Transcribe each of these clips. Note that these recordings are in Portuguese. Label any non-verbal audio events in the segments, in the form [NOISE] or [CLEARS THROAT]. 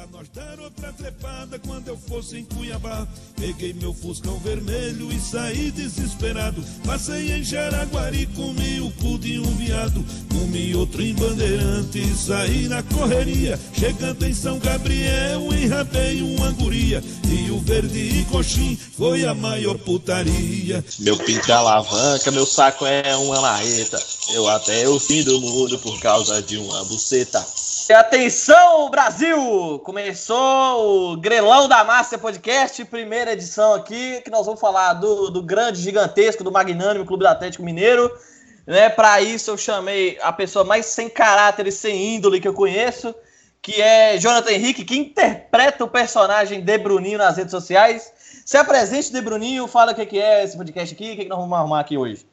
Pra nós dar outra trepada quando eu fosse em Cuiabá. Peguei meu fuscão vermelho e saí desesperado. Passei em Jaraguari, comi o cu de um viado. Comi outro em Bandeirante e saí na correria. Chegando em São Gabriel, enrabei uma guria. E o verde e coxim foi a maior putaria. Meu pinto é alavanca, meu saco é uma marreta. Eu até o fim do mundo por causa de uma buceta. Atenção, Brasil! Começou o Grelão da Massa Podcast, primeira edição aqui, que nós vamos falar do, do grande, gigantesco, do magnânimo Clube do Atlético Mineiro. Né, Para isso eu chamei a pessoa mais sem caráter e sem índole que eu conheço, que é Jonathan Henrique, que interpreta o personagem de Bruninho nas redes sociais. Se apresente, de Bruninho, fala o que é esse podcast aqui, o que nós vamos arrumar aqui hoje.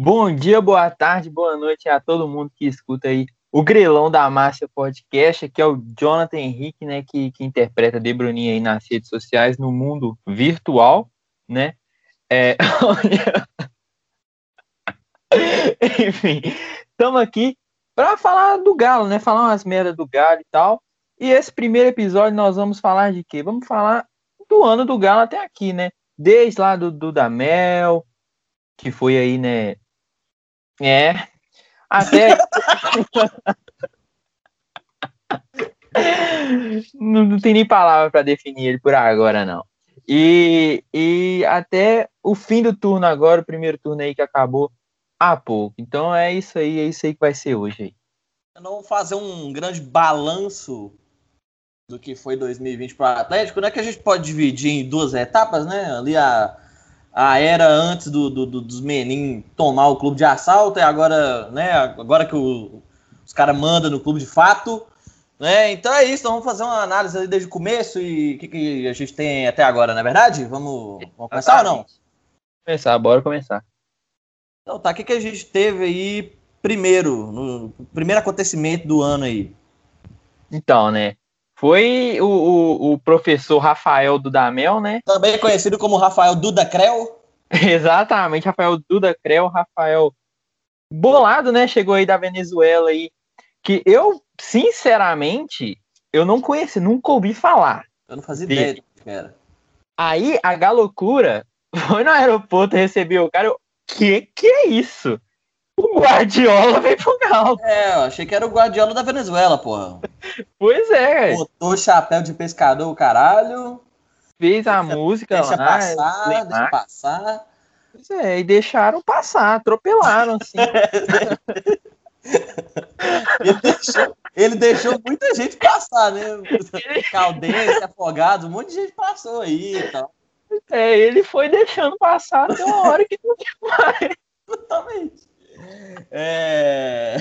Bom dia, boa tarde, boa noite a todo mundo que escuta aí o Grelão da Márcia Podcast, que é o Jonathan Henrique, né, que, que interpreta De Bruninho aí nas redes sociais, no mundo virtual, né? É... [LAUGHS] Enfim, estamos aqui para falar do Galo, né? Falar umas merdas do Galo e tal. E esse primeiro episódio nós vamos falar de quê? Vamos falar do ano do Galo até aqui, né? Desde lá do, do Damel, que foi aí, né? É, até. não, não tem nem palavra para definir ele por agora, não. E, e até o fim do turno agora, o primeiro turno aí que acabou há pouco. Então é isso aí, é isso aí que vai ser hoje aí. Não fazer um grande balanço do que foi 2020 para o Atlético, né? Que a gente pode dividir em duas etapas, né? Ali a a era antes do, do, do dos Menin tomar o clube de assalto, e agora, né, agora que o, os caras mandam no clube de fato. Né? Então é isso, então vamos fazer uma análise desde o começo e o que, que, a gente tem até agora, não é verdade? Vamos, vamos começar ou não? Começar, bora começar. Então tá, o que, que a gente teve aí primeiro, no primeiro acontecimento do ano aí? Então, né? Foi o, o, o, professor Rafael Dudamel, né? [LAUGHS] Também conhecido como Rafael Duda Creu. Exatamente, Rafael Duda Creu, Rafael bolado, né? Chegou aí da Venezuela aí, que eu, sinceramente, eu não conheci, nunca ouvi falar. Eu não fazia dele. ideia de que era. Aí a galocura [LAUGHS] foi no aeroporto, recebeu o cara, eu, que que é isso? O Guardiola veio pro Galo. É, eu achei que era o Guardiola da Venezuela, porra. Pois é. Botou chapéu de pescador, caralho. Fez a deixa, música deixa lá. Passar, deixa passar. Pois é, e deixaram passar, atropelaram, assim. [LAUGHS] ele, deixou, ele deixou muita gente passar, né? Caldense, afogados, um monte de gente passou aí e tal. É, ele foi deixando passar até uma hora que não tinha mais. Totalmente. É...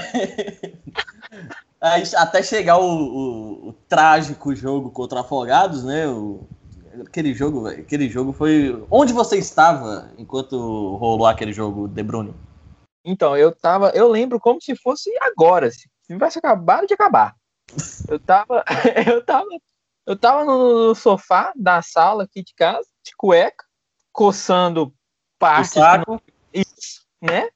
até chegar o, o, o, trágico jogo contra Afogados, né? O, aquele jogo, aquele jogo foi. Onde você estava enquanto rolou aquele jogo, De Bruyne? Então, eu tava. Eu lembro como se fosse agora. Se tivesse acabado de acabar. [LAUGHS] [LAUGHS] Eu tava. eu tava. Eu tava no, sofá da sala aqui de casa, de cueca, coçando partes. Isso, né?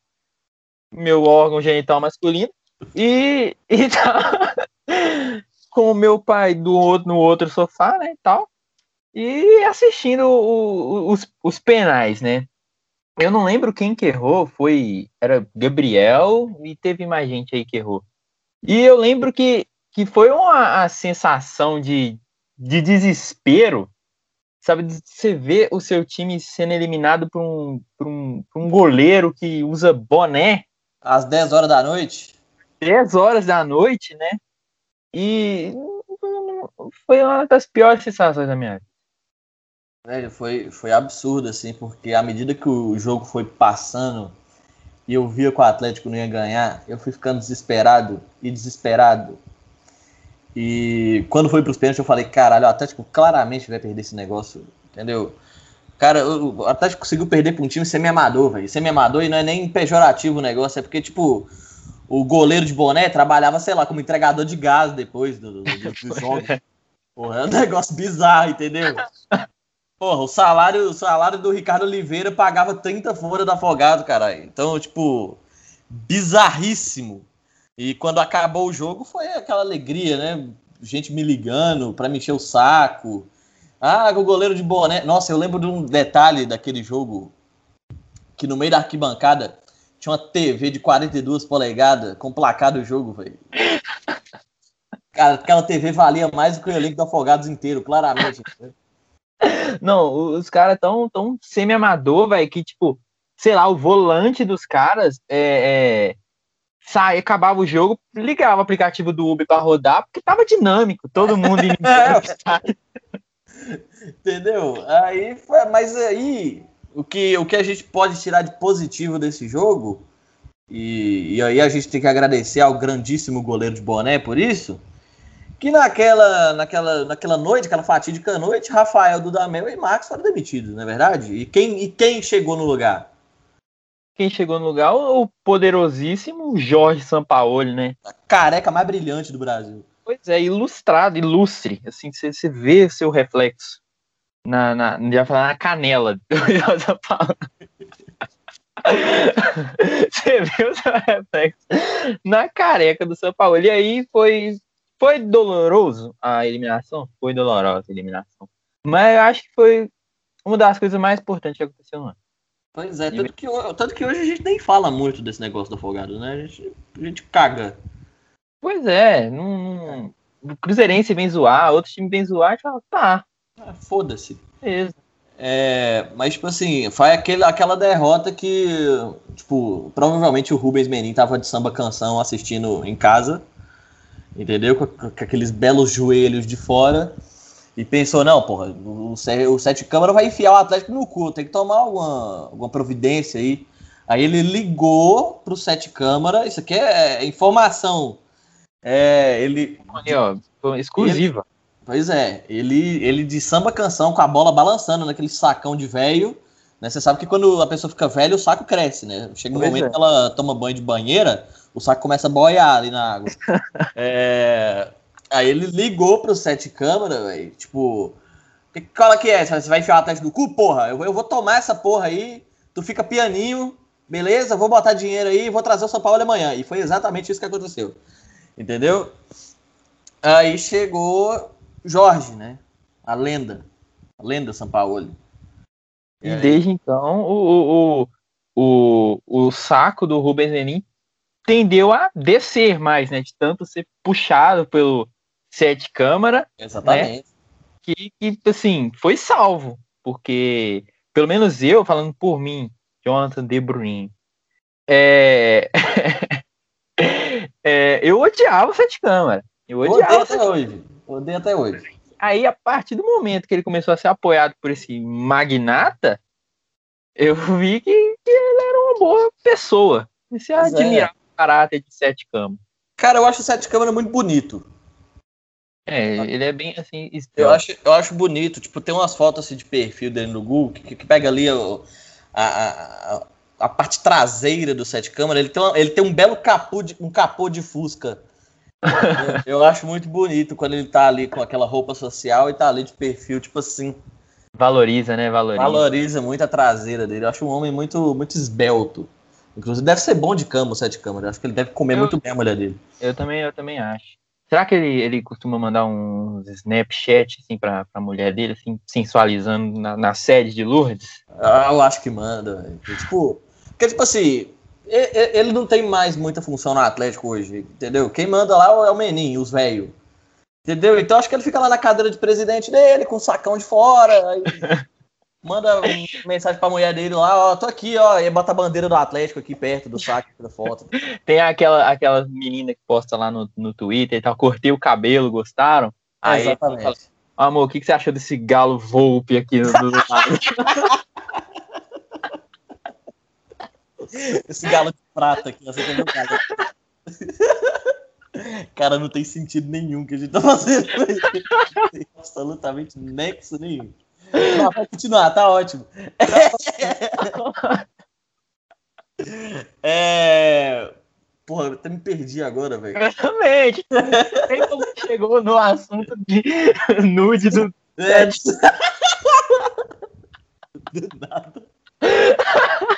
meu órgão genital masculino, e, e tá [LAUGHS] com o meu pai do outro, no outro sofá, né, e tal, e assistindo o, o, os, os penais, né. Eu não lembro quem que errou, foi, era Gabriel e teve mais gente aí que errou. E eu lembro que, que foi uma sensação de, de desespero, sabe, de você ver o seu time sendo eliminado por um, por um, por um goleiro que usa boné, às 10 horas da noite? 10 horas da noite, né? E foi uma das piores sensações da minha vida. Velho, foi, foi absurdo, assim, porque à medida que o jogo foi passando e eu via que o Atlético não ia ganhar, eu fui ficando desesperado e desesperado. E quando foi pros pênaltis, eu falei, caralho, o Atlético claramente vai perder esse negócio, entendeu? Cara, o Atlético conseguiu perder pra um time semi-amador, velho. Semi-amador e não é nem pejorativo o negócio, é porque, tipo, o goleiro de boné trabalhava, sei lá, como entregador de gás depois do, do, do jogo. Porra, é um [LAUGHS] negócio bizarro, entendeu? Porra, o salário, o salário do Ricardo Oliveira pagava 30 fora do afogado, caralho. Então, tipo, bizarríssimo. E quando acabou o jogo foi aquela alegria, né? gente me ligando pra me encher o saco. Ah, o goleiro de boné. Nossa, eu lembro de um detalhe daquele jogo que no meio da arquibancada tinha uma TV de 42 polegadas com placar do jogo, velho. Cara, aquela TV valia mais do que o elenco do Afogados inteiro, claramente. Não, os caras tão, tão semi-amador, velho, que, tipo, sei lá, o volante dos caras é, é, sai, acabava o jogo, ligava o aplicativo do Uber para rodar, porque tava dinâmico, todo mundo [LAUGHS] Entendeu? Aí, mas aí, o que, o que a gente pode tirar de positivo desse jogo, e, e aí a gente tem que agradecer ao grandíssimo goleiro de boné por isso, que naquela, naquela, naquela noite, aquela fatídica noite, Rafael Dudamel e Max foram demitidos, não é verdade? E quem, e quem chegou no lugar? Quem chegou no lugar? O poderosíssimo Jorge Sampaoli, né? A careca mais brilhante do Brasil. Pois é, ilustrado, ilustre. Assim, você, você vê seu reflexo na, na, já falar na canela do Jorge Sampaoli. você o seu reflexo na careca do São Paulo. E aí foi foi doloroso a eliminação? Foi dolorosa a eliminação. Mas eu acho que foi uma das coisas mais importantes que aconteceu no ano. Pois é, tanto que, tanto que hoje a gente nem fala muito desse negócio do Afogado, né? A gente, a gente caga. Pois é, não, não, o Cruzeirense vem zoar, outro time vem zoar, a gente fala, tá. Ah, Foda-se. Beleza. É, mas, tipo assim, foi aquele, aquela derrota que, tipo, provavelmente o Rubens Menin tava de samba canção assistindo em casa entendeu? Com, com, aqueles belos joelhos de fora. E pensou, não, porra, o, o Sete Câmara vai enfiar o Atlético no cu, tem que tomar alguma, alguma providência aí. Aí ele ligou pro Sete Câmara, isso aqui é, é informação. É, ele. Aí, ó, exclusiva. Pois é, ele, ele de samba canção com a bola balançando naquele sacão de velho. Né? Você sabe que quando a pessoa fica velha, o saco cresce, né? Chega um pois momento é. que ela toma banho de banheira, o saco começa a boiar ali na água. [LAUGHS] é... Aí ele ligou pro sete câmera, velho. Tipo, que cola que é? Você vai enfiar a teste no cu? Porra, eu, eu vou tomar essa porra aí, tu fica pianinho, beleza? Vou botar dinheiro aí vou trazer o São Paulo amanhã. E foi exatamente isso que aconteceu. Entendeu? Aí chegou Jorge, né? A lenda. A lenda São Paulo. E desde então, o, o, o, o, saco do Rubens Menin tendeu a descer mais, né? De tanto ser puxado pelo sete câmara. Exatamente. Né? Que, que, assim, foi salvo. Porque, pelo menos eu, falando por mim, Jonathan De Bruyne, é... [LAUGHS] é, eu odiava o sete câmara. Eu odiava. Odeio até hoje. Odeio até hoje. Aí, a partir do momento que ele começou a ser apoiado por esse magnata, eu [LAUGHS] vi que, que ele era uma boa pessoa. Comecei a admirar caráter de Sete Câmara. Cara, eu acho o Sete Câmara muito bonito. É, ele é bem assim. Eu acho, eu acho bonito. Tipo, tem umas fotos assim, de perfil dele no Google que, que pega ali a, a, a, parte traseira do Sete Câmara. Ele tem, uma, ele tem um belo capô de, um capô de Fusca. Eu, [LAUGHS] eu acho muito bonito quando ele tá ali com aquela roupa social e tá ali de perfil, tipo assim. Valoriza, né? Valoriza. Valoriza muito a traseira dele. Eu acho um homem muito, muito esbelto. Inclusive, deve ser bom de cama o sete câmeras. Acho que ele deve comer eu, muito bem a mulher dele. Eu também, eu também acho. Será que ele, ele costuma mandar uns Snapchat assim, pra, pra mulher dele, assim, sensualizando na, na sede de Lourdes? Ah, eu acho que manda. Tipo, porque, tipo assim, ele não tem mais muita função no Atlético hoje, entendeu? Quem manda lá é o Menin, os velhos. Entendeu? Então acho que ele fica lá na cadeira de presidente dele, com o sacão de fora. [LAUGHS] Manda mensagem pra mulher dele lá, ó, tô aqui, ó, e bota a bandeira do Atlético aqui perto do saco da foto. Tem aquela, aquela menina que posta lá no, no Twitter e tal, cortei o cabelo, gostaram? Aí, Exatamente. Fala, Amor, o que, que você achou desse galo Volpe aqui no, no [LAUGHS] Esse galo de prata aqui, você tem galo. Cara, não tem sentido nenhum que a gente tá fazendo. Não tem absolutamente nexo nenhum. Não, pode continuar, tá ótimo. É. Porra, eu até me perdi agora, velho. Exatamente. Nem como chegou no assunto de nude do. É. [LAUGHS] Do nada.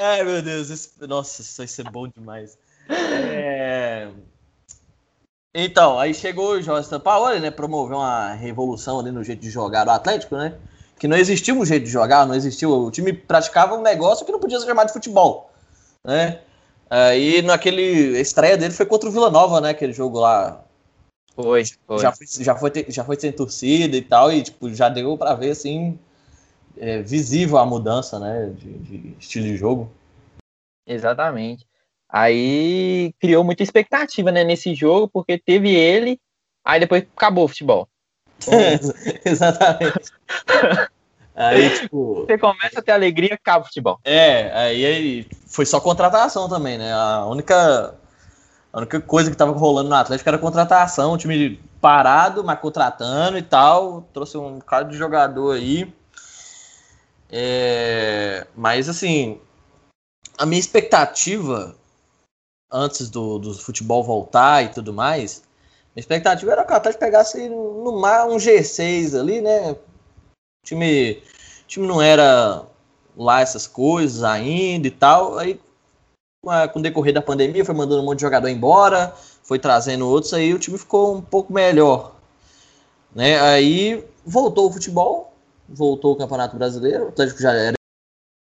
Ai, meu Deus. Esse... Nossa, isso vai ser bom demais. É... Então, aí chegou o Jorge Sampaoli, né? Promoveu uma revolução ali no jeito de jogar do Atlético, né? Que não existia um jeito de jogar, não existiu. O time praticava um negócio que não podia ser chamado de futebol, né? Aí naquele. A estreia dele foi contra o Vila Nova, né? Aquele jogo lá. Foi, foi. Já foi, já foi, já foi sem torcida e tal, e tipo, já deu pra ver assim. É, visível a mudança, né? De, de estilo de jogo. Exatamente. Aí criou muita expectativa né, nesse jogo, porque teve ele, aí depois acabou o futebol. [LAUGHS] Exatamente. aí, tipo. Você começa a ter alegria, acaba o futebol. É, aí, aí foi só contratação também, né? A única, a única coisa que tava rolando no Atlético era contratação, o time parado, mas contratando e tal. Trouxe um cara de jogador aí. É, mas assim, a minha expectativa antes do, do futebol voltar e tudo mais, a expectativa era que o Atlético pegasse no mar um G6 ali, né? O time, o time não era lá essas coisas ainda e tal. Aí, com o decorrer da pandemia, foi mandando um monte de jogador embora, foi trazendo outros, aí o time ficou um pouco melhor. Né? Aí voltou o futebol, voltou o Campeonato Brasileiro, o Atlético já era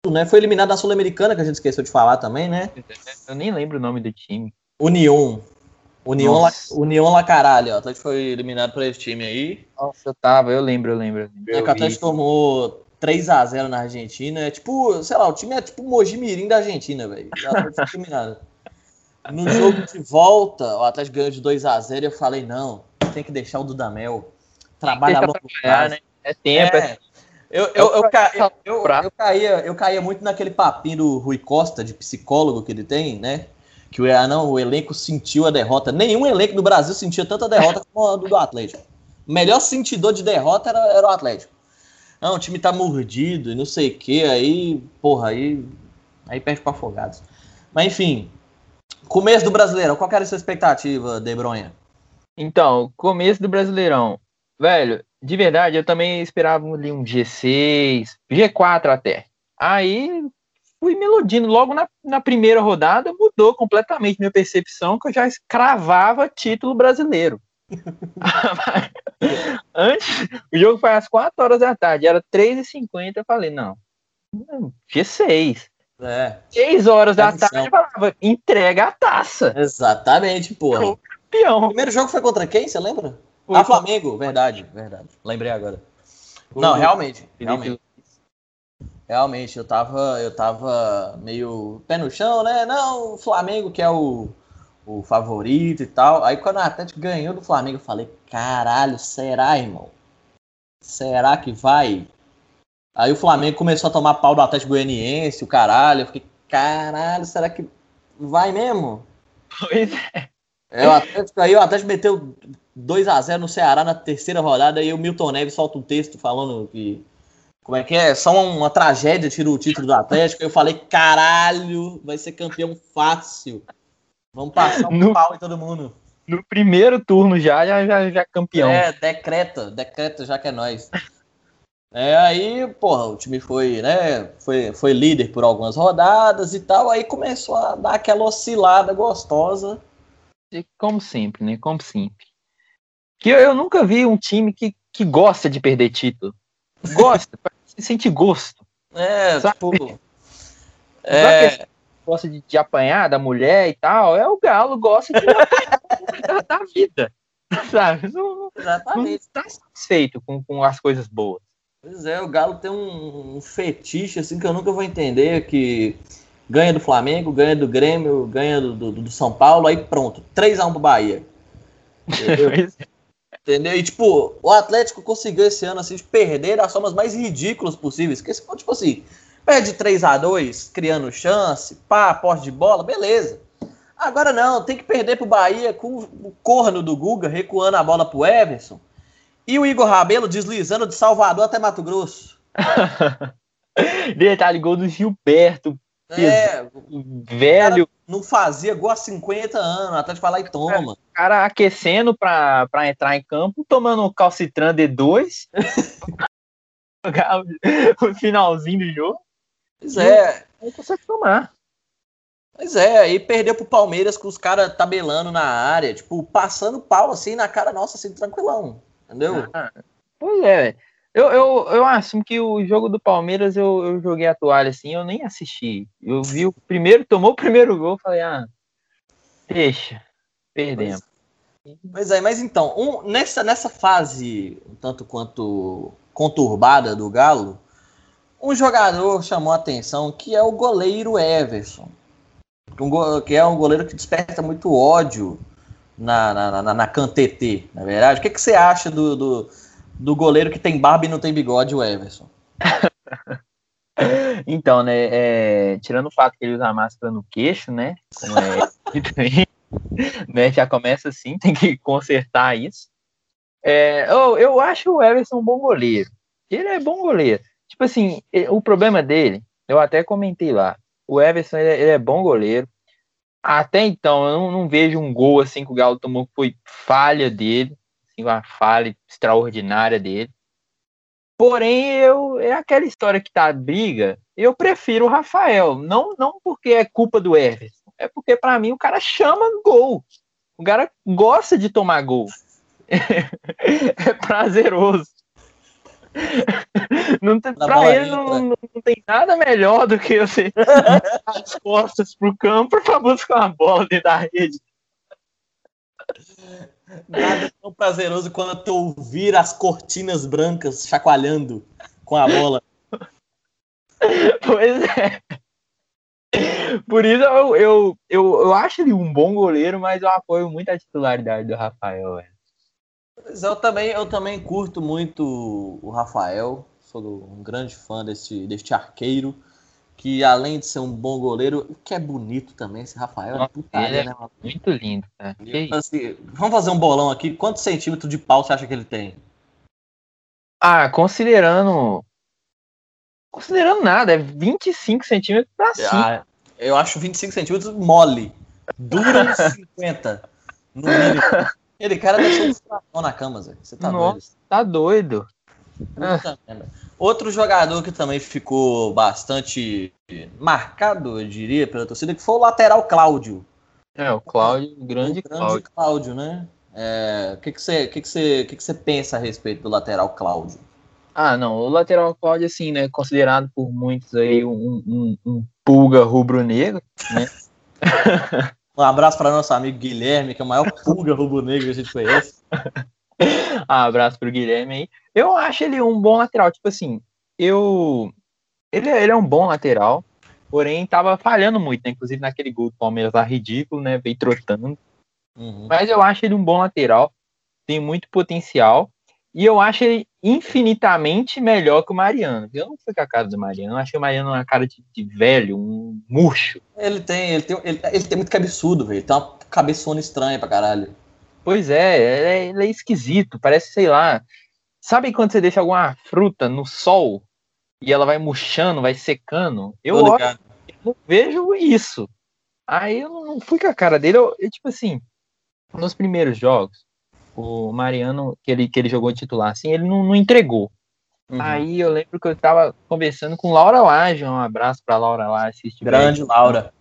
né? Foi eliminado da Sul-Americana, que a gente esqueceu de falar também, né? Eu nem lembro o nome do time. União. União, La, União La Caralho, ó. O Atlético foi eliminado por esse time aí. Nossa, eu tava, eu lembro, eu lembro. Eu. É, o Atlético tomou 3x0 na Argentina. É tipo, sei lá, o time é tipo o Mojimirim da Argentina, velho. [LAUGHS] eliminado. No jogo de volta, o Atlético ganhou de 2x0 e eu falei, não, tem que deixar o Dudamel trabalhar a longo prazo. Né? É tempo, é, é eu, eu, eu, eu, eu, eu, caía, eu caía muito naquele papinho do Rui Costa, de psicólogo que ele tem, né? Que o, ah, não, o elenco sentiu a derrota. Nenhum elenco do Brasil sentia tanta derrota como a do, do Atlético. O melhor sentidor de derrota era, era o Atlético. Não, o time tá mordido e não sei o que, aí, porra, aí, aí perde para afogados. Mas enfim, começo do Brasileirão, qual era a sua expectativa, De Bronha? Então, começo do Brasileirão. Velho, de verdade, eu também esperava ali um G6, G4 até. Aí fui me iludindo. Logo na, na primeira rodada, mudou completamente minha percepção, que eu já escravava título brasileiro. [LAUGHS] Antes, o jogo foi às 4 horas da tarde, era 3h50. Eu falei, não, G6. É. 6 horas da tarde, eu falava, entrega a taça. Exatamente, porra. Campeão. O primeiro jogo foi contra quem, você lembra? Ah, Flamengo, verdade, verdade. Lembrei agora. Não, realmente, realmente. Realmente, eu tava, eu tava meio pé no chão, né? Não, o Flamengo que é o, o favorito e tal. Aí quando o Atlético ganhou do Flamengo, eu falei, caralho, será, irmão? Será que vai? Aí o Flamengo começou a tomar pau do Atlético Goianiense, o caralho. Eu fiquei, caralho, será que vai mesmo? Pois é. É, o Atlético, aí o Atlético meteu 2 a 0 no Ceará na terceira rodada e o Milton Neves solta um texto falando que como é que é? Só uma, uma tragédia tira o título do Atlético. Eu falei, caralho, vai ser campeão fácil. Vamos passar um no, pau em todo mundo. No primeiro turno já, já, já, já campeão. É, decreta, decreta já que é nós. É, aí, porra, o time foi, né, foi, foi líder por algumas rodadas e tal, aí começou a dar aquela oscilada gostosa. Como sempre, né, como sempre. Que eu, eu nunca vi um time que, que gosta de perder título. Gosta, [LAUGHS] sente gosto. É, sabe? Tipo, é... gosta de, de, apanhar da mulher e tal, é o Galo gosta de [LAUGHS] apanhar da, da, vida. Sabe? Não, Exatamente. Não está satisfeito com, com as coisas boas. Pois é, o Galo tem um, um fetiche assim que eu nunca vou entender, que ganha do Flamengo, ganha do Grêmio, ganha do, do, do São Paulo, aí pronto, 3x1 pro Bahia. [LAUGHS] Entendeu? E, tipo, o Atlético conseguiu esse ano, assim, de perder das formas mais ridículas possíveis. Porque, tipo assim, perde 3 a 2 criando chance, pá, porte de bola, beleza. Agora não, tem que perder pro Bahia com o corno do Guga recuando a bola pro Everson. E o Igor Rabelo deslizando de Salvador até Mato Grosso. [LAUGHS] Detalhe, gol do Gilberto. É, velho. Não fazia gol há 50 anos, até de falar e toma. O cara aquecendo pra, pra entrar em campo, tomando um calcitran D2. [LAUGHS] o finalzinho do jogo. Pois é. Não consegue tomar. Pois é, aí perdeu pro Palmeiras com os caras tabelando na área, tipo, passando pau assim na cara nossa, assim, tranquilão. Entendeu? Ah, pois é, eu, eu, eu assumo que o jogo do Palmeiras eu, eu joguei a toalha assim, eu nem assisti. Eu vi o primeiro, tomou o primeiro gol, falei, ah, deixa, perdemos. Pois é, mas então, um, nessa, nessa fase um tanto quanto conturbada do Galo, um jogador chamou a atenção que é o goleiro Everson. Um, que é um goleiro que desperta muito ódio na, na, na, na Cantete, na verdade. O que, que você acha do, do, do goleiro que tem barba e não tem bigode, o Everson? [LAUGHS] então, né, é, tirando o fato que ele usa máscara no queixo, né, como é, [LAUGHS] [LAUGHS] né, já começa assim, [LAUGHS] tem que consertar isso. É, eu, eu acho o Everson um bom goleiro. Ele é bom goleiro. Tipo assim, o problema dele, eu até comentei lá, o Everson ele, é, ele é bom goleiro. Até então, eu não, não, vejo um gol assim que o Galo tomou que foi falha dele assim, uma falha extraordinária dele. Porém, eu é aquela história que tá briga. Eu prefiro o Rafael, não não porque é culpa do Everson, é porque para mim o cara chama gol. O cara gosta de tomar gol. [LAUGHS] é prazeroso. Não tem, pra ele não, não, não, tem nada melhor do que você [LAUGHS] as costas pro campo para buscar uma bola dentro da rede. Nada tão prazeroso quanto ouvir as cortinas brancas chacoalhando com a bola. [LAUGHS] Pois é. Por isso eu, eu, eu, eu acho ele um bom goleiro, mas eu apoio muito a titularidade do Rafael. Velho. Eu também, eu também curto muito o Rafael. Sou um grande fã deste, deste arqueiro que além de ser um bom goleiro, que é bonito também, esse Rafael é putaria, é né? Muito lindo, cara. Assim, vamos fazer um bolão aqui. Quantos centímetros de pau você acha que ele tem? Ah, considerando. Considerando nada, é 25 centímetros pra cima. Ah, eu acho 25 centímetros mole. Dura 50. [LAUGHS] No mínimo. Ele cara deixou um furacão na cama, Zé. Você tá Nossa, doido. Tá doido. Merda. Outro jogador que também ficou bastante marcado, eu diria, pela torcida, que foi o lateral Cláudio. É, o Cláudio, o grande, o grande Cláudio. Cláudio né? É, o que, que, você, que, que, você, que, que você pensa a respeito do lateral Cláudio? Ah, não, o lateral Cláudio, assim, né, considerado por muitos aí um, um, um pulga rubro-negro, né? [LAUGHS] um abraço para nosso amigo Guilherme, que é o maior pulga rubro-negro que a gente conhece. um [LAUGHS] abraço pro Guilherme aí. Eu acho ele um bom lateral. Tipo assim, eu. Ele, ele é um bom lateral, porém tava falhando muito, né? Inclusive naquele gol do Palmeiras lá ridículo, né? Veio trotando. Uhum. Mas eu acho ele um bom lateral, tem muito potencial. E eu acho ele infinitamente melhor que o Mariano. Eu não fui com a cara do Mariano, eu acho que o Mariano é uma cara de, de velho, um murcho. Ele tem, ele tem, ele, ele tem muito cabeçudo, velho. Ele tem uma cabeçona estranha pra caralho. Pois é, ele é, ele é esquisito, parece, sei lá, Sabe quando você deixa alguma fruta no sol e ela vai murchando, vai secando? Eu, olho, eu vejo isso. Aí eu não fui com a cara dele. Eu, eu, tipo assim, nos primeiros jogos, o Mariano, que ele, que ele jogou titular assim, ele não, não entregou. Uhum. Aí eu lembro que eu tava conversando com Laura Laje, um abraço pra Laura Laje. Grande Laura.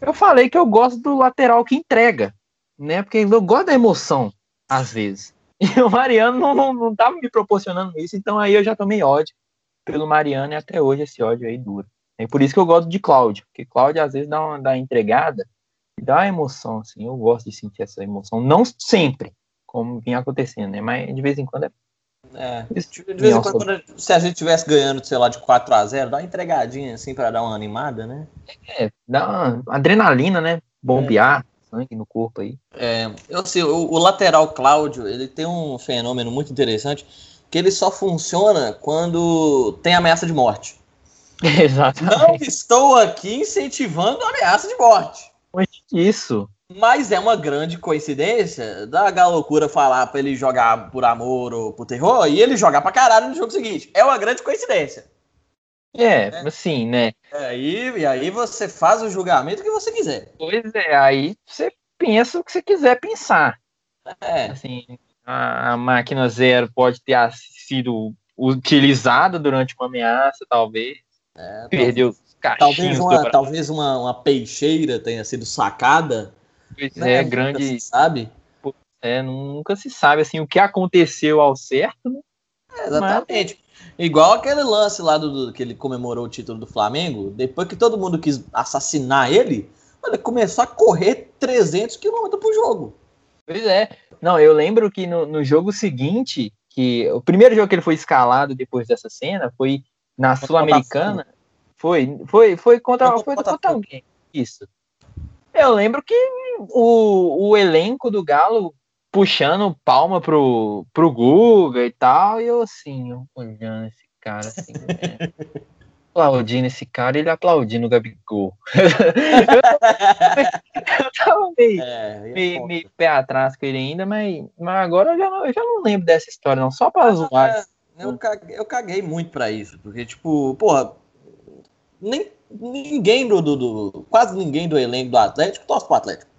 Eu falei que eu gosto do lateral que entrega, né? Porque eu gosto da emoção, às vezes. [LAUGHS] E o Mariano não, não, não tava me proporcionando isso, então aí eu já tomei ódio pelo Mariano e até hoje esse ódio aí dura. É por isso que eu gosto de Cláudio, porque Cláudio às vezes dá uma dá entregada dá emoção, assim, eu gosto de sentir essa emoção. Não sempre, como vinha acontecendo, né? Mas de vez em quando é. É, de vez em quando, quando, se a gente tivesse ganhando, sei lá, de 4 a 0 dá uma entregadinha assim para dar uma animada, né? É, dá uma adrenalina, né? Bombear. É sangue no corpo aí. É, eu sei, o, o, lateral Cláudio, ele tem um fenômeno muito interessante, que ele só funciona quando tem ameaça de morte. [LAUGHS] Exatamente. Não estou aqui incentivando a ameaça de morte. Isso. Mas é uma grande coincidência da galocura falar pra ele jogar por amor ou por terror e ele jogar pra caralho no jogo seguinte. É uma grande coincidência. É, é, assim, né? E, e aí você faz o julgamento que você quiser. Pois é, aí você pensa o que você quiser pensar. É. Assim, a, a máquina zero pode ter sido utilizada durante uma ameaça, talvez. É, Perdeu talvez uma, talvez uma, uma peixeira tenha sido sacada. Pois né? é, grande. sabe? É, nunca se sabe assim o que aconteceu ao certo, né? É, exatamente. Mas... Igual aquele lance lá do, do, que ele comemorou o título do Flamengo, depois que todo mundo quis assassinar ele, ele começou a correr 300 km por jogo. Pois é. Não, eu lembro que no, no jogo seguinte, que o primeiro jogo que ele foi escalado depois dessa cena foi na Sul-Americana. Foi, foi, foi contra, foi, foi contra alguém. Isso. Eu lembro que o, o elenco do Galo puxando palma pro, pro Guga e tal, e eu assim, olhando esse cara assim, né? [LAUGHS] aplaudindo esse cara, ele aplaudindo o Gabigol. eu [LAUGHS] tava meio, é, meio, meio, pé atrás com ele ainda, mas, mas agora eu já, não, eu já não lembro dessa história, não, só pra zoar. Eu caguei, eu caguei muito pra isso, porque, tipo, porra, nem, ninguém do, do, do, Quase ninguém do elenco do Atlético torce pro Atlético.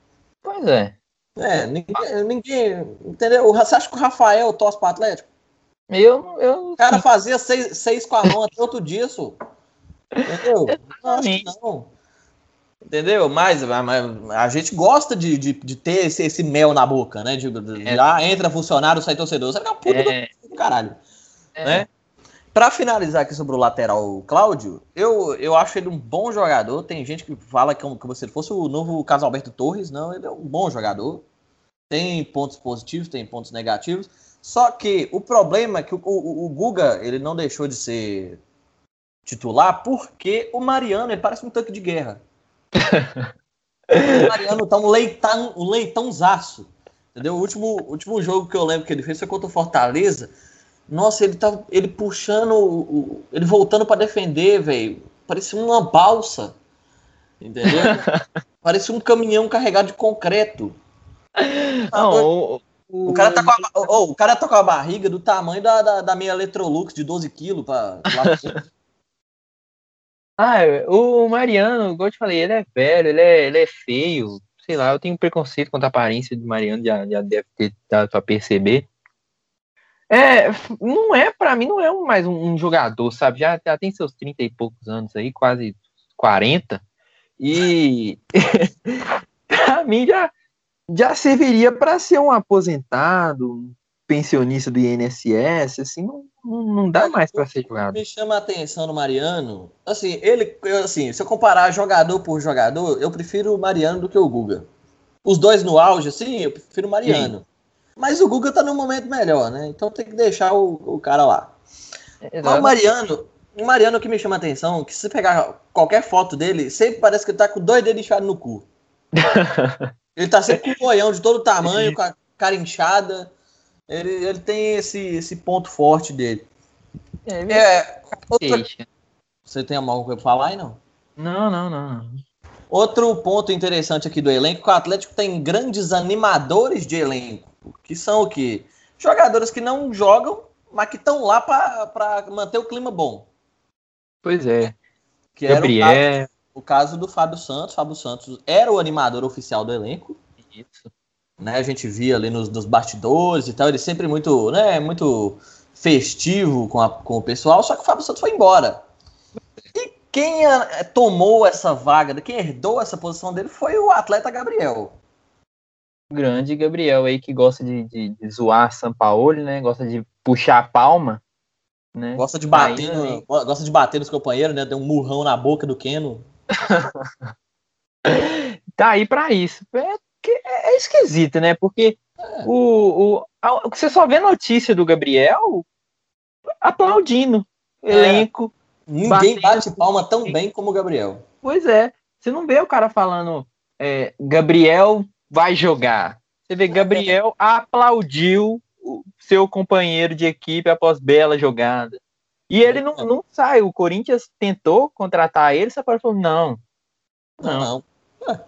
Pois é. É, ninguém, ninguém. Entendeu? Você acha que o Rafael torce pro Atlético? Eu. eu o cara fazia seis, seis com a mão até outro dia, só. Entendeu? Não, não. Entendeu? Mas, mas, a gente gosta de, de, de ter esse, esse, mel na boca, né? De, de, é. ah, entra funcionário, sai torcedor. Você fica puto é. do caralho. É. Né? Pra finalizar aqui sobre o lateral Cláudio, eu, eu acho ele um bom jogador. Tem gente que fala que, como se ele fosse o novo Carlos Alberto Torres. Não, ele é um bom jogador. Tem pontos positivos, tem pontos negativos. Só que o problema é que o, o, o Guga ele não deixou de ser titular porque o Mariano ele parece um tanque de guerra. o Mariano tá um leitão, um leitãozaço. Entendeu? O último, último jogo que eu lembro que ele fez foi contra o Fortaleza. Nossa, ele tá ele puxando, ele voltando para defender, velho. Parecia uma balsa. Entendeu? [LAUGHS] Parecia um caminhão carregado de concreto. Não, o, o, cara tá com a, oh, o cara tá com a barriga do tamanho da, da, da minha Electrolux de 12 quilos pra, [LAUGHS] Ah, o Mariano, igual eu te falei, ele é velho, ele é, ele é feio. Sei lá, eu tenho preconceito contra a aparência de Mariano, já, já deve ter dado pra perceber. É, não é, para mim, não é mais um, um, jogador, sabe? Já, já tem seus 30 e poucos anos aí, quase 40. E [LAUGHS] pra mim já, já serviria para ser um aposentado, pensionista do INSS, assim, não, não dá mais para ser jogado. Me chama a atenção no Mariano, assim, ele, assim, se eu comparar jogador por jogador, eu prefiro o Mariano do que o Guga. Os dois no auge, assim, eu prefiro o Mariano. Sim. Mas o Guga tá num momento melhor, né? Então tem que deixar o, o cara lá. Mas o Mariano, o Mariano que me chama a atenção, que se pegar qualquer foto dele, sempre parece que ele tá com dois dedos inchados no cu. [LAUGHS] ele tá sempre com um boião de todo tamanho, com a cara inchada. Ele, ele tem esse, esse ponto forte dele. É, é outra... Você tem alguma coisa pra falar aí, não? Não, não, não. Outro ponto interessante aqui do elenco, que o Atlético tem grandes animadores de elenco, que são o quê? Jogadores que não jogam, mas que estão lá para manter o clima bom. Pois é. Que Gabriel. Era o caso, o caso do Fábio Santos. Fábio Santos era o animador oficial do elenco. Isso né? A gente via ali nos, nos bastidores e tal, ele sempre muito, né, muito festivo com, a, com o pessoal, só que o Fábio Santos foi embora. E quem a, tomou essa vaga, quem herdou essa posição dele foi o atleta Gabriel. Grande Gabriel aí que gosta de, de, de zoar São Paulo, né? Gosta de puxar a palma. Né? Gosta de bater, no, gosta de bater nos companheiros, né? Deu um murrão na boca do Keno. [LAUGHS] tá aí para isso. É é, é esquisito, né? Porque é. o, o, a, você só vê notícia do Gabriel aplaudindo é. elenco. Ninguém bate palma tão bem como o Gabriel. Pois é. Você não vê o cara falando é, Gabriel vai jogar. Você vê Gabriel aplaudiu o seu companheiro de equipe após bela jogada. E ele não, não sai. O Corinthians tentou contratar ele, só falou: não. Não. não.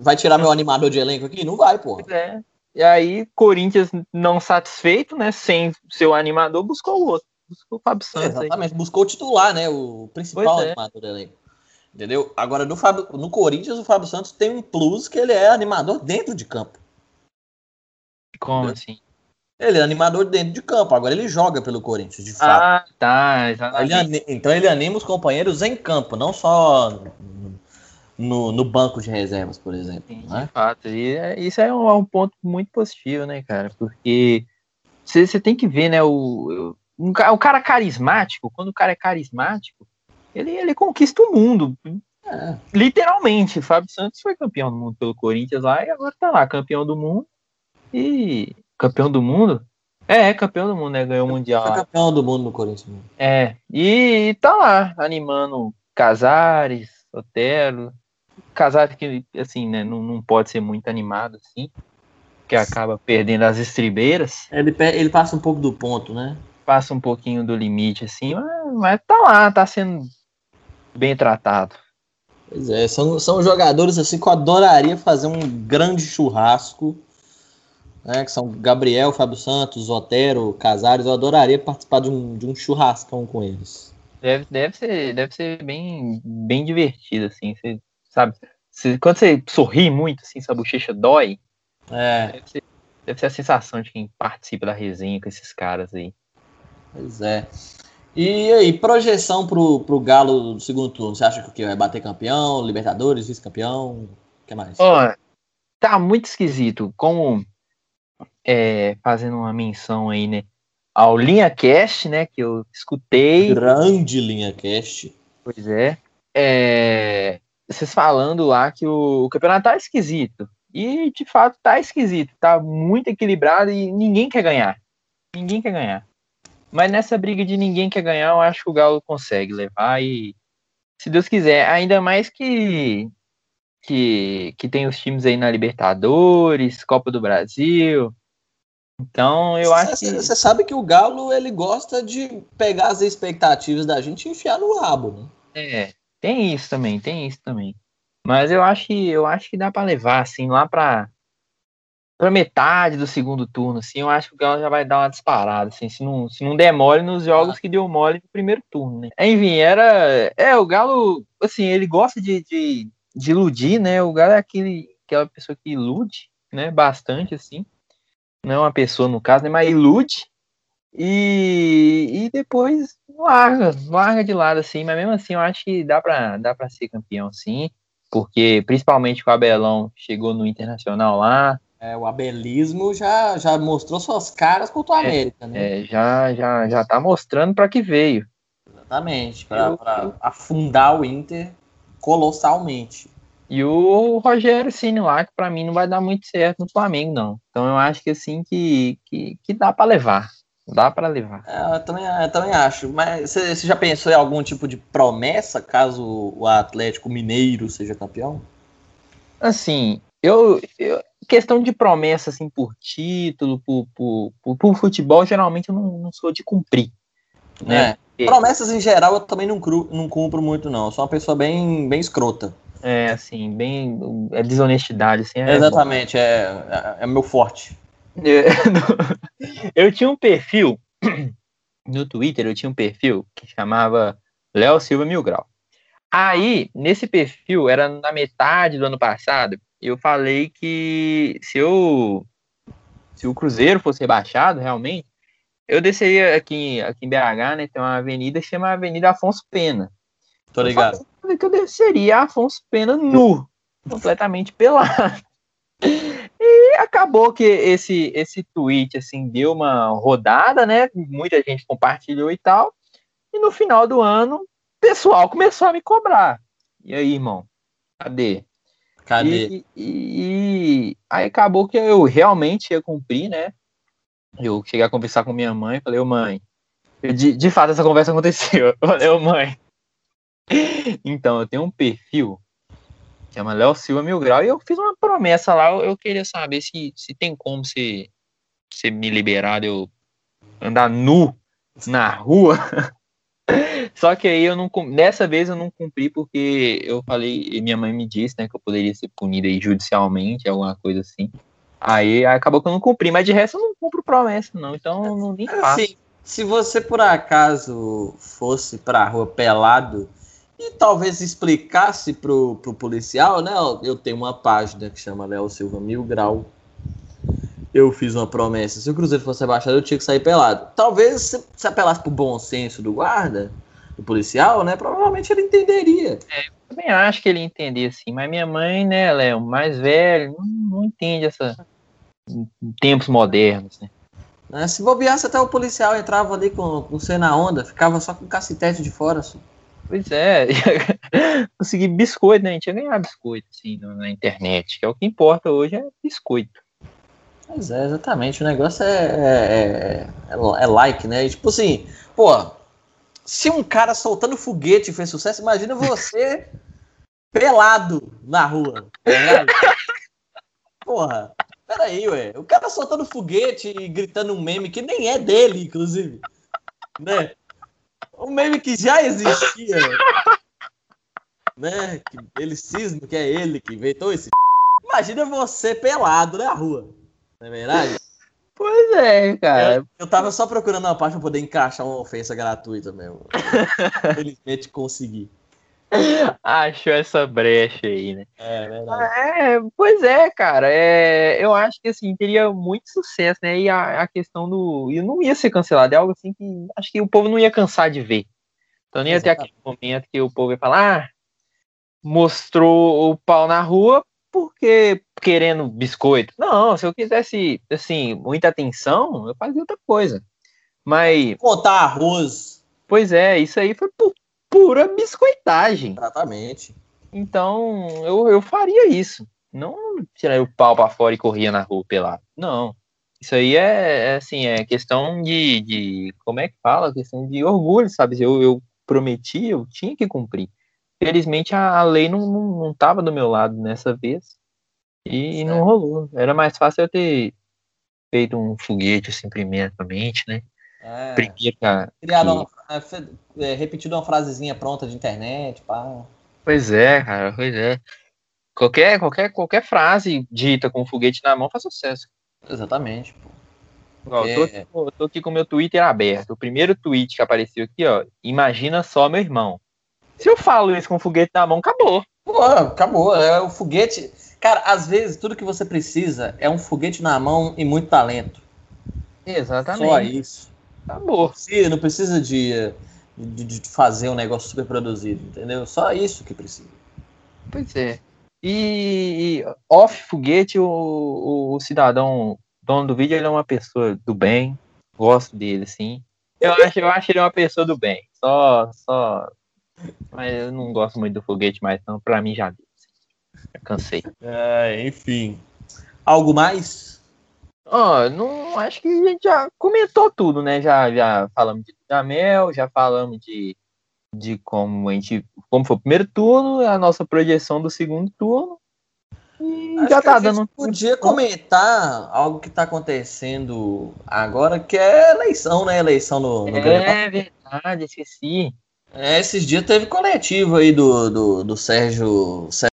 Vai tirar meu animador de elenco aqui? Não vai, pô. É. E aí, Corinthians, não satisfeito, né? Sem seu animador, buscou o outro. Buscou o Fábio Santos. É, exatamente, aí. buscou o titular, né? O principal é. animador do elenco. Entendeu? Agora, no, Fábio, no Corinthians, o Fábio Santos tem um plus que ele é animador dentro de campo. Como entendeu? assim? Ele é animador dentro de campo, agora ele joga pelo Corinthians, de fato. Ah, tá, exatamente. Ele então ele anima os companheiros em campo, não só no, no banco de reservas, por exemplo. Sim, né? De fato, e é- isso é um, é um ponto muito positivo, né, cara? Porque você tem que ver, né, o, o, o cara carismático, quando o cara é carismático, ele, ele conquista o mundo. É. Literalmente, Fábio Santos foi campeão do mundo pelo Corinthians lá e agora tá lá, campeão do mundo. E. Campeão do mundo? É, é campeão do mundo, né? Ganhou o Mundial Foi lá. campeão do mundo no Corinthians. É, e tá lá, animando Casares, Otero. Casares que, assim, né, não, não pode ser muito animado, assim, que acaba perdendo as estribeiras, Ele, ele passa um pouco do ponto, né? passa um pouquinho do limite, assim, mas, mas tá lá, tá sendo bem tratado. Pois é, são, são jogadores assim que eu adoraria fazer um grande churrasco. Né, que são Gabriel, Fábio Santos, Otero, Casares. Eu adoraria participar de um, de um churrascão com eles. Deve, deve, ser, deve ser bem, bem divertido, assim, você sabe? Você- quando você sorri muito, assim, sua bochecha dói, É, deve ser, deve ser a sensação de quem participa da resenha com esses caras aí. pois é. E aí, projeção pro, pro Galo do segundo turno? Você acha que o quê? vai bater campeão, Libertadores, vice-campeão? O que mais? Ó, tá muito esquisito. Como é, fazendo uma menção aí, né? Ao Linha Cast, né? Que eu escutei. Grande linha cast. Pois é. é, vocês falando lá que o, o campeonato tá esquisito. E de fato tá esquisito. Tá muito equilibrado e ninguém quer ganhar. Ninguém quer ganhar. Mas nessa briga de ninguém quer ganhar, eu acho que o Galo consegue levar e. Se Deus quiser, ainda mais que que, que tem os times aí na Libertadores, Copa do Brasil. Então, eu acho que. Você sabe que o Galo ele gosta de pegar as expectativas da gente e enfiar no rabo, né? É, tem isso também, tem isso também. Mas eu acho que eu acho que dá pra levar assim lá pra para metade do segundo turno, assim, eu acho que o Galo já vai dar uma disparada, assim, se não, se não der mole nos jogos que deu mole no primeiro turno, né? Enfim, era, é, o Galo, assim, ele gosta de, de, de iludir, né? O Galo é aquele, aquela pessoa que ilude, né, bastante, assim, não é uma pessoa no caso, né, mas ilude, e, e depois larga, larga de lado, assim, mas mesmo assim eu acho que dá pra, dá pra ser campeão, sim, porque principalmente com o Abelão chegou no Internacional lá, É, o abelismo já, já mostrou suas caras contra o América, né? é, já, já, já tá mostrando pra que veio. Exatamente. Pra afundar o Inter colossalmente. E o Rogério Ceni lá, que pra mim não vai dar muito certo no Flamengo, não. Então eu acho que assim que, que, que dá pra levar. Dá pra levar. É, eu, também, eu também acho. Mas você já pensou em algum tipo de promessa caso o Atlético Mineiro seja campeão? Assim, eu, eu- questão de promessa assim por título, por, por, por, por futebol, geralmente eu não, não sou de cumprir. Né? É. Promessas em geral eu também não, cru, não cumpro muito, não. Eu sou uma pessoa bem, bem escrota. É assim, bem. É desonestidade, assim. É Exatamente, é, é, é meu forte. [LAUGHS] Eu tinha um perfil [CLEARS THROAT] no Twitter, eu tinha um perfil que chamava Léo Silva Mil Grau. Aí, nesse perfil, era na metade do ano passado, eu falei que se eu se o Cruzeiro fosse rebaixado, realmente, eu desceria aqui, aqui em BH, né? Tem uma avenida que chama Avenida Afonso Pena. Tô ligado. falei que eu desceria Afonso Pena nu, [LAUGHS] completamente pelado. E acabou que esse esse tweet assim deu uma rodada, né? Muita gente compartilhou e tal. E no final do ano, o pessoal começou a me cobrar. E aí, irmão? Cadê? Cadê? E, e- e aí acabou que eu realmente ia cumprir, né? Eu cheguei a conversar com minha mãe, falei, ô mãe, de, de fato essa conversa aconteceu. [LAUGHS] Eu falei, ô mãe. Então, eu tenho um perfil que chama Léo Silva Mil Grau e eu fiz uma promessa lá, eu, eu queria saber se, se tem como você, você me liberar de eu andar nu na rua. [LAUGHS] Só que aí eu não dessa vez eu não cumpri porque eu falei, e minha mãe me disse, né, que eu poderia ser punido aí judicialmente, alguma coisa assim. Aí acabou que eu não cumpri, mas de resto eu não cumpro promessa, não. Então eu não nem faço. Assim, se você por acaso fosse pra rua pelado e talvez explicasse pro, pro policial, né? Eu tenho uma página que chama Léo Silva Mil Grau. Eu fiz uma promessa. Se o Cruzeiro fosse rebaixado, eu tinha que sair pelado. Talvez se, se apelasse pro bom senso do guarda, do policial, né? Provavelmente ele entenderia. É, eu também acho que ele entendia assim, mas minha mãe, né, ela é o mais velho, não, não entende essa tempos modernos, né? né? Se bobeasse até o policial entrava ali com, com você na onda, ficava só com o cacetete de fora. Assim. Pois é, [LAUGHS] conseguir biscoito, né? A gente ia ganhar biscoito assim, na internet, que é o que importa hoje é biscoito. Pois é, exatamente. O negócio é, é, é, é like, né? E, tipo assim, pô, se um cara soltando foguete fez sucesso, imagina você [LAUGHS] pelado na rua. Tá [LAUGHS] Porra, peraí, ué. O cara soltando foguete e gritando um meme que nem é dele, inclusive. Né? Um meme que já existia. né? Que ele cisma que é ele que inventou esse. [LAUGHS] Imagina você pelado na rua. Não é verdade? Pois é, cara. Eu, eu tava só procurando uma parte pra poder encaixar uma ofensa gratuita mesmo. [LAUGHS] Felizmente consegui. Achou essa brecha aí, né? É, verdade. É, pois é, cara. É, eu acho que assim, teria muito sucesso, né? E a, a questão do. E não ia ser cancelado, é algo assim que acho que o povo não ia cansar de ver. Então não ia ter aquele momento que o povo ia falar, ah, mostrou o pau na rua porque querendo biscoito. Não, se eu quisesse, assim, muita atenção, eu fazia outra coisa. Mas. Contar arroz. Pois é, isso aí foi por pura biscoitagem. Exatamente. Então, eu, eu faria isso. Não tirar o pau para fora e corria na rua pelado. Não. Isso aí é, é, assim, é questão de, de. Como é que fala? Questão de orgulho, sabe? Eu, eu prometi, eu tinha que cumprir. Felizmente a, lei não, não, não tava do meu lado nessa vez. E certo. não rolou. Era mais fácil eu ter feito um foguete assim, primeiramente, né? É. Primeiro que, Criado uma, é, repetido uma frasezinha pronta de internet, pá. Pois é, cara, pois é. Qualquer, qualquer, qualquer frase dita com o foguete na mão faz sucesso. Exatamente, pô. Ó, eu, tô aqui, eu tô aqui com o meu Twitter aberto. O primeiro tweet que apareceu aqui, ó. Imagina só meu irmão. Se eu falo isso com o foguete na mão, acabou. Pô, acabou. É o foguete. Cara, às vezes tudo que você precisa é um foguete na mão e muito talento. Exatamente. Só isso. Acabou. Sim, não precisa de, de, de, fazer um negócio super produzido, entendeu? Só isso que precisa. Pois é. E, e off foguete, o, o, o, cidadão dono do vídeo, ele é uma pessoa do bem. Gosto dele, sim. Eu acho, eu acho ele uma pessoa do bem. Só, só. Mas eu não gosto muito do foguete mais, não. Pra mim já deu. Já cansei. É, enfim. Algo mais? Oh, não, acho que a gente já comentou tudo, né? Já, já falamos de Jamel, já falamos de, de como a gente. Como foi o primeiro turno, a nossa projeção do segundo turno. E acho já tá dando. Podia comentar algo que tá acontecendo agora, que é eleição, né? Eleição no, no É verdade, esqueci. É, esses dias teve coletivo aí do, do, do Sérgio, Sérgio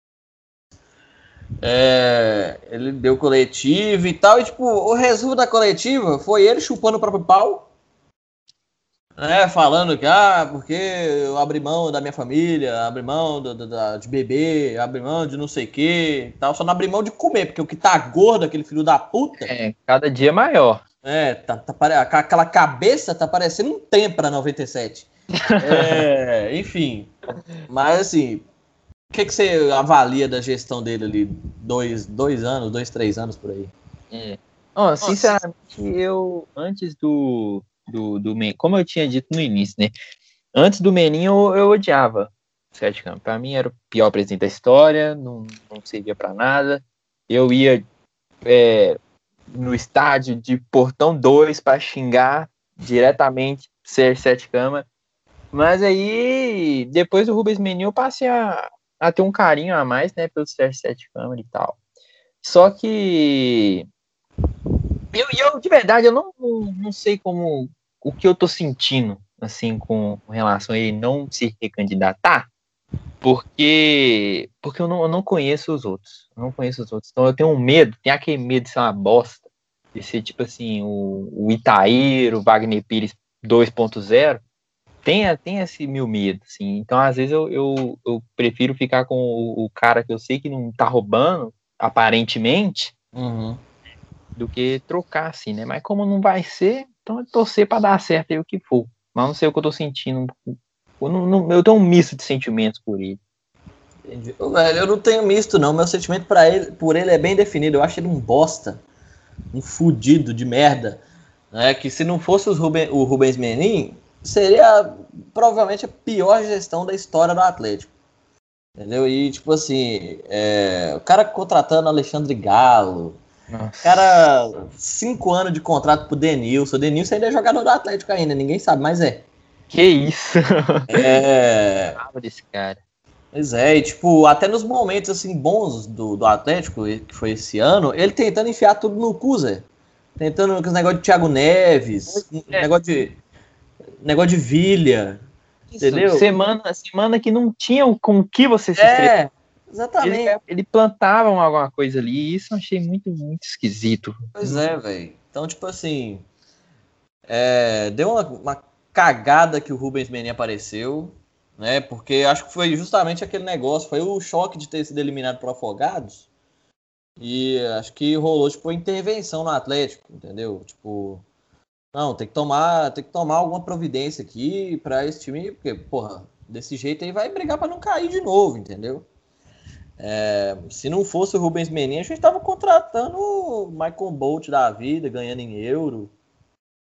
é, ele deu coletivo e tal, e tipo, o resumo da coletiva foi ele chupando o próprio pau, né, falando que, ah, porque eu abri mão da minha família, abri mão do, do, da, de beber, abri mão de não sei o que tal, só não abri mão de comer, porque o que tá gordo, aquele filho da puta... É, cada dia maior. É, tá, tá, aquela cabeça tá parecendo um Tempra 97. É, enfim, mas assim, o que, que você avalia da gestão dele ali? Dois, dois anos, dois, três anos por aí? É. Oh, sinceramente, eu, antes do, do, do como eu tinha dito no início, né? Antes do Meninho, eu, eu odiava o Sete Campos. Pra mim, era o pior presidente da história, não, não servia para nada. Eu ia é, no estádio de Portão 2 para xingar diretamente ser Sete Câmara. Mas aí, depois do Rubens Meninho, eu passei a, a ter um carinho a mais, né, pelo CR7 câmera e tal. Só que eu, eu de verdade eu não, não sei como o que eu tô sentindo assim com relação a ele não se recandidatar, porque porque eu não, eu não conheço os outros, eu não conheço os outros. Então eu tenho um medo, tem aquele medo de ser uma bosta, de ser tipo assim, o, o Itair, o Wagner Pires 2.0, tem, tem esse meu medo, assim. Então, às vezes, eu, eu, eu prefiro ficar com o, o, cara que eu sei que não tá roubando, aparentemente, uhum. do que trocar, assim, né? Mas como não vai ser, então é torcer para dar certo aí o que for. Mas não sei o que eu tô sentindo. Eu, não, não, eu tenho um misto de sentimentos por ele. Entendi. Velho, eu não tenho misto, não. Meu sentimento para ele, por ele é bem definido. Eu acho ele um bosta. Um fudido de merda. Né? Que se não fosse Ruben, o Rubens Menin, seria provavelmente a pior gestão da história do Atlético. Entendeu? E, tipo assim, é, o cara contratando Alexandre Galo. Nossa. Cara, cinco anos de contrato pro Denilson. O Denilson ainda é jogador do Atlético ainda, ninguém sabe, mas é. Que isso? É. [LAUGHS] desse cara. Pois é, e tipo, até nos momentos assim bons do, do Atlético, que foi esse ano, ele tentando enfiar tudo no cu, Zé. Tentando com os negócio de Thiago Neves, é. negócio de. Negócio de Vilha. Isso, entendeu? Semana, semana que não tinha com o que você se É, exatamente. Ele, ele plantava alguma coisa ali, e isso eu achei muito, muito esquisito. Pois é, velho. Então, tipo assim. É, deu uma, uma cagada que o Rubens Menin apareceu né? Porque acho que foi justamente aquele negócio, foi o choque de ter sido eliminado por Afogados. E acho que rolou tipo intervenção no Atlético, entendeu? Tipo, não, tem que tomar, tem que tomar alguma providência aqui para esse time, porque porra, desse jeito aí vai brigar para não cair de novo, entendeu? É, se não fosse o Rubens Menin, a gente tava contratando o Michael Bolt da vida, ganhando em euro.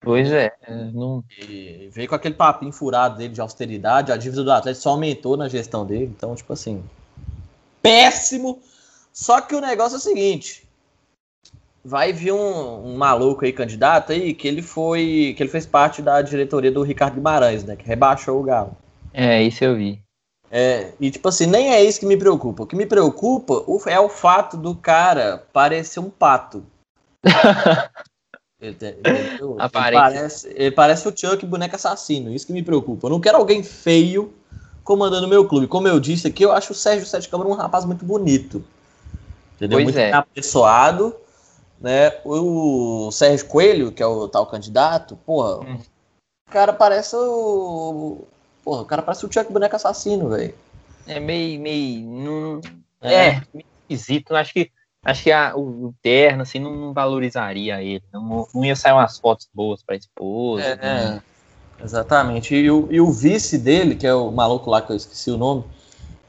Pois é. Não... E veio com aquele papinho furado dele de austeridade, a dívida do Atlético só aumentou na gestão dele, então, tipo assim, péssimo. Só que o negócio é o seguinte: vai vir um, um, maluco aí, candidato aí, que ele foi. que ele fez parte da diretoria do Ricardo Guimarães, né? Que rebaixou o Galo. É, isso eu vi. É, e tipo assim, nem é isso que me preocupa. O que me preocupa é o fato do cara parecer um pato. [LAUGHS] Ele, ele, ele, parece, ele parece o Chuck, boneco assassino. Isso que me preocupa. Eu não quero alguém feio comandando o meu clube. Como eu disse aqui, eu acho o Sérgio Sete Câmara um rapaz muito bonito. Entendeu? Pois muito é. apessoado. Né? O Sérgio Coelho, que é o tal candidato, porra, hum. o cara parece o. Porra, o cara parece o Chuck boneco assassino, velho. É meio. meio. É. é, meio esquisito. Acho que acho que a, o, terno assim não, não valorizaria ele, não, não, ia sair umas fotos boas para esposa. É, né? é, exatamente. E o, e o vice dele, que é o maluco lá que eu esqueci o nome,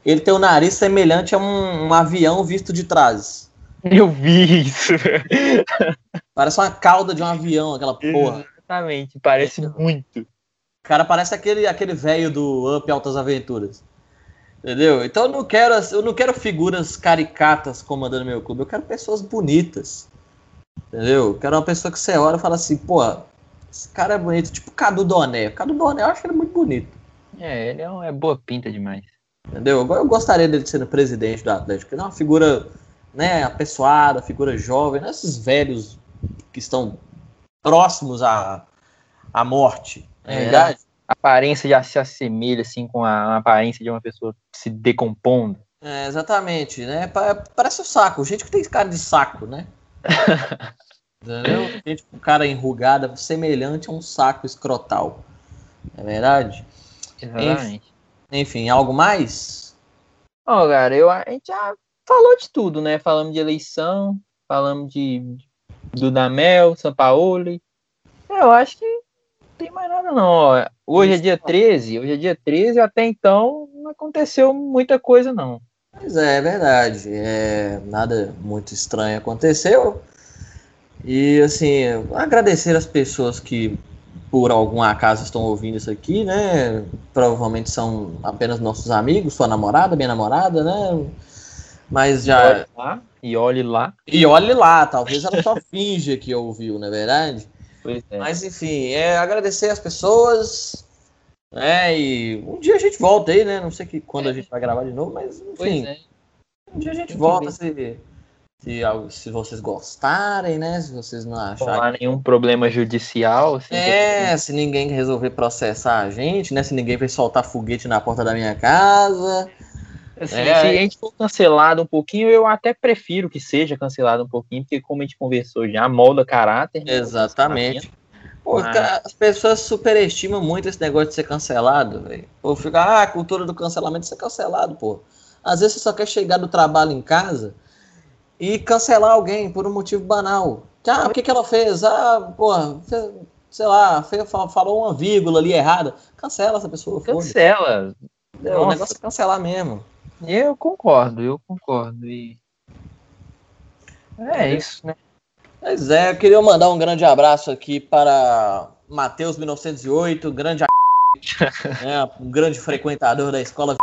ele tem o nariz semelhante a um, um avião visto de trás. [LAUGHS] Eu vi isso. Parece uma cauda de um avião, aquela porra. Exatamente, parece é. muito. O cara parece aquele aquele velho do Up Altas Aventuras. Entendeu? Então eu não quero, eu não quero figuras caricatas comandando meu clube, eu quero pessoas bonitas. Entendeu? Eu quero uma pessoa que você olha e fala assim, pô, esse cara é bonito, tipo Cadu Doné. Cadu Doné eu acho ele muito bonito. É, ele é, é boa pinta demais. Entendeu? Eu gostaria dele sendo presidente do Atlético, ele é uma figura, né, apessoada, figura jovem, não é esses velhos que estão próximos à, à morte. É, é verdade? aparência já se assemelha assim com a, a aparência de uma pessoa se decompondo. É, exatamente, né? Parece o saco, gente que tem cara de saco, né? [LAUGHS] Entendeu? Gente com cara enrugada, semelhante a um saco escrotal. É verdade? Exatamente. Enfim, algo mais? Ó, oh, cara, eu, a gente já falou de tudo, né? Falamos de eleição, falamos de Dudamel, São Paulo. Eu acho que tem mais nada não. Hoje é dia 13, hoje é dia 13, até então não aconteceu muita coisa não. Pois é, é verdade. É, nada muito estranho aconteceu. E assim, agradecer as pessoas que por algum acaso estão ouvindo isso aqui, né? Provavelmente são apenas nossos amigos, sua namorada, minha namorada, né? Mas já. E olhe lá. E olhe lá, talvez ela só finja que ouviu, não é verdade? É. Mas enfim, é agradecer as pessoas. Né, e um dia a gente volta aí, né? Não sei que, quando é. a gente vai gravar de novo, mas enfim. É. Um dia a gente volta se, se, se vocês gostarem, né? Se vocês não acharem. Não há nenhum problema judicial. Assim, é, se ninguém resolver processar a gente, né? Se ninguém vai soltar foguete na porta da minha casa. Assim, é, se a gente for cancelado um pouquinho, eu até prefiro que seja cancelado um pouquinho, porque como a gente conversou já, molda caráter. Né, Exatamente. Pô, mas... as pessoas superestimam muito esse negócio de ser cancelado, velho. Pô, fica, ah, a cultura do cancelamento é ser cancelado, pô. Às vezes você só quer chegar do trabalho em casa e cancelar alguém por um motivo banal. Ah, o que, que ela fez? Ah, porra, sei lá, falou uma vírgula ali errada. Cancela essa pessoa. Cancela. O negócio é cancelar mesmo. Eu concordo, eu concordo. E... É isso, né? Pois é, eu queria mandar um grande abraço aqui para Matheus 1908, grande [LAUGHS] é, um grande frequentador da escola.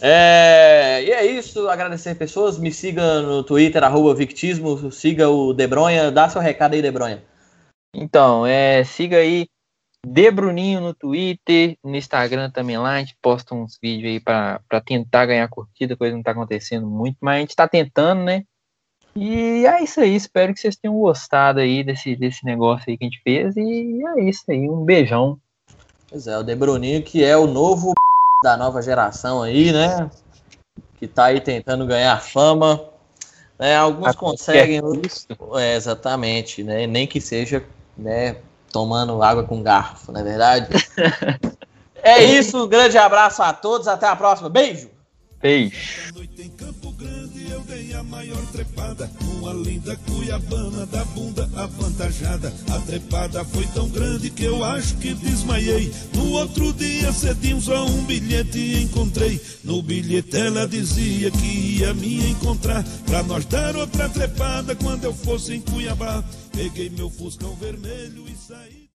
É, e é isso, agradecer pessoas, me siga no Twitter, arroba Victismo, siga o Debronha, dá seu recado aí, Debronha. Então, é, siga aí De Bruninho no Twitter, no Instagram também lá, a gente posta uns vídeos aí para tentar ganhar curtida, coisa não tá acontecendo muito, mas a gente tá tentando, né? E é isso aí, espero que vocês tenham gostado aí desse, desse negócio aí que a gente fez. E é isso aí, um beijão. Pois é, o De Bruninho, que é o novo [LAUGHS] da nova geração aí, né? Que tá aí tentando ganhar fama. Né? Alguns conseguem. É, exatamente, né? Nem que seja né, tomando água com garfo, não é verdade? [LAUGHS] é isso, um grande abraço a todos, até a próxima. Beijo! Beijo! Uma linda cuiabana da bunda avantajada. A trepada foi tão grande que eu acho que desmaiei. No outro dia cedinho só um bilhete encontrei. No bilhete ela dizia que ia me encontrar pra nós dar outra trepada quando eu fosse em Cuiabá. Peguei meu fuscão vermelho e saí.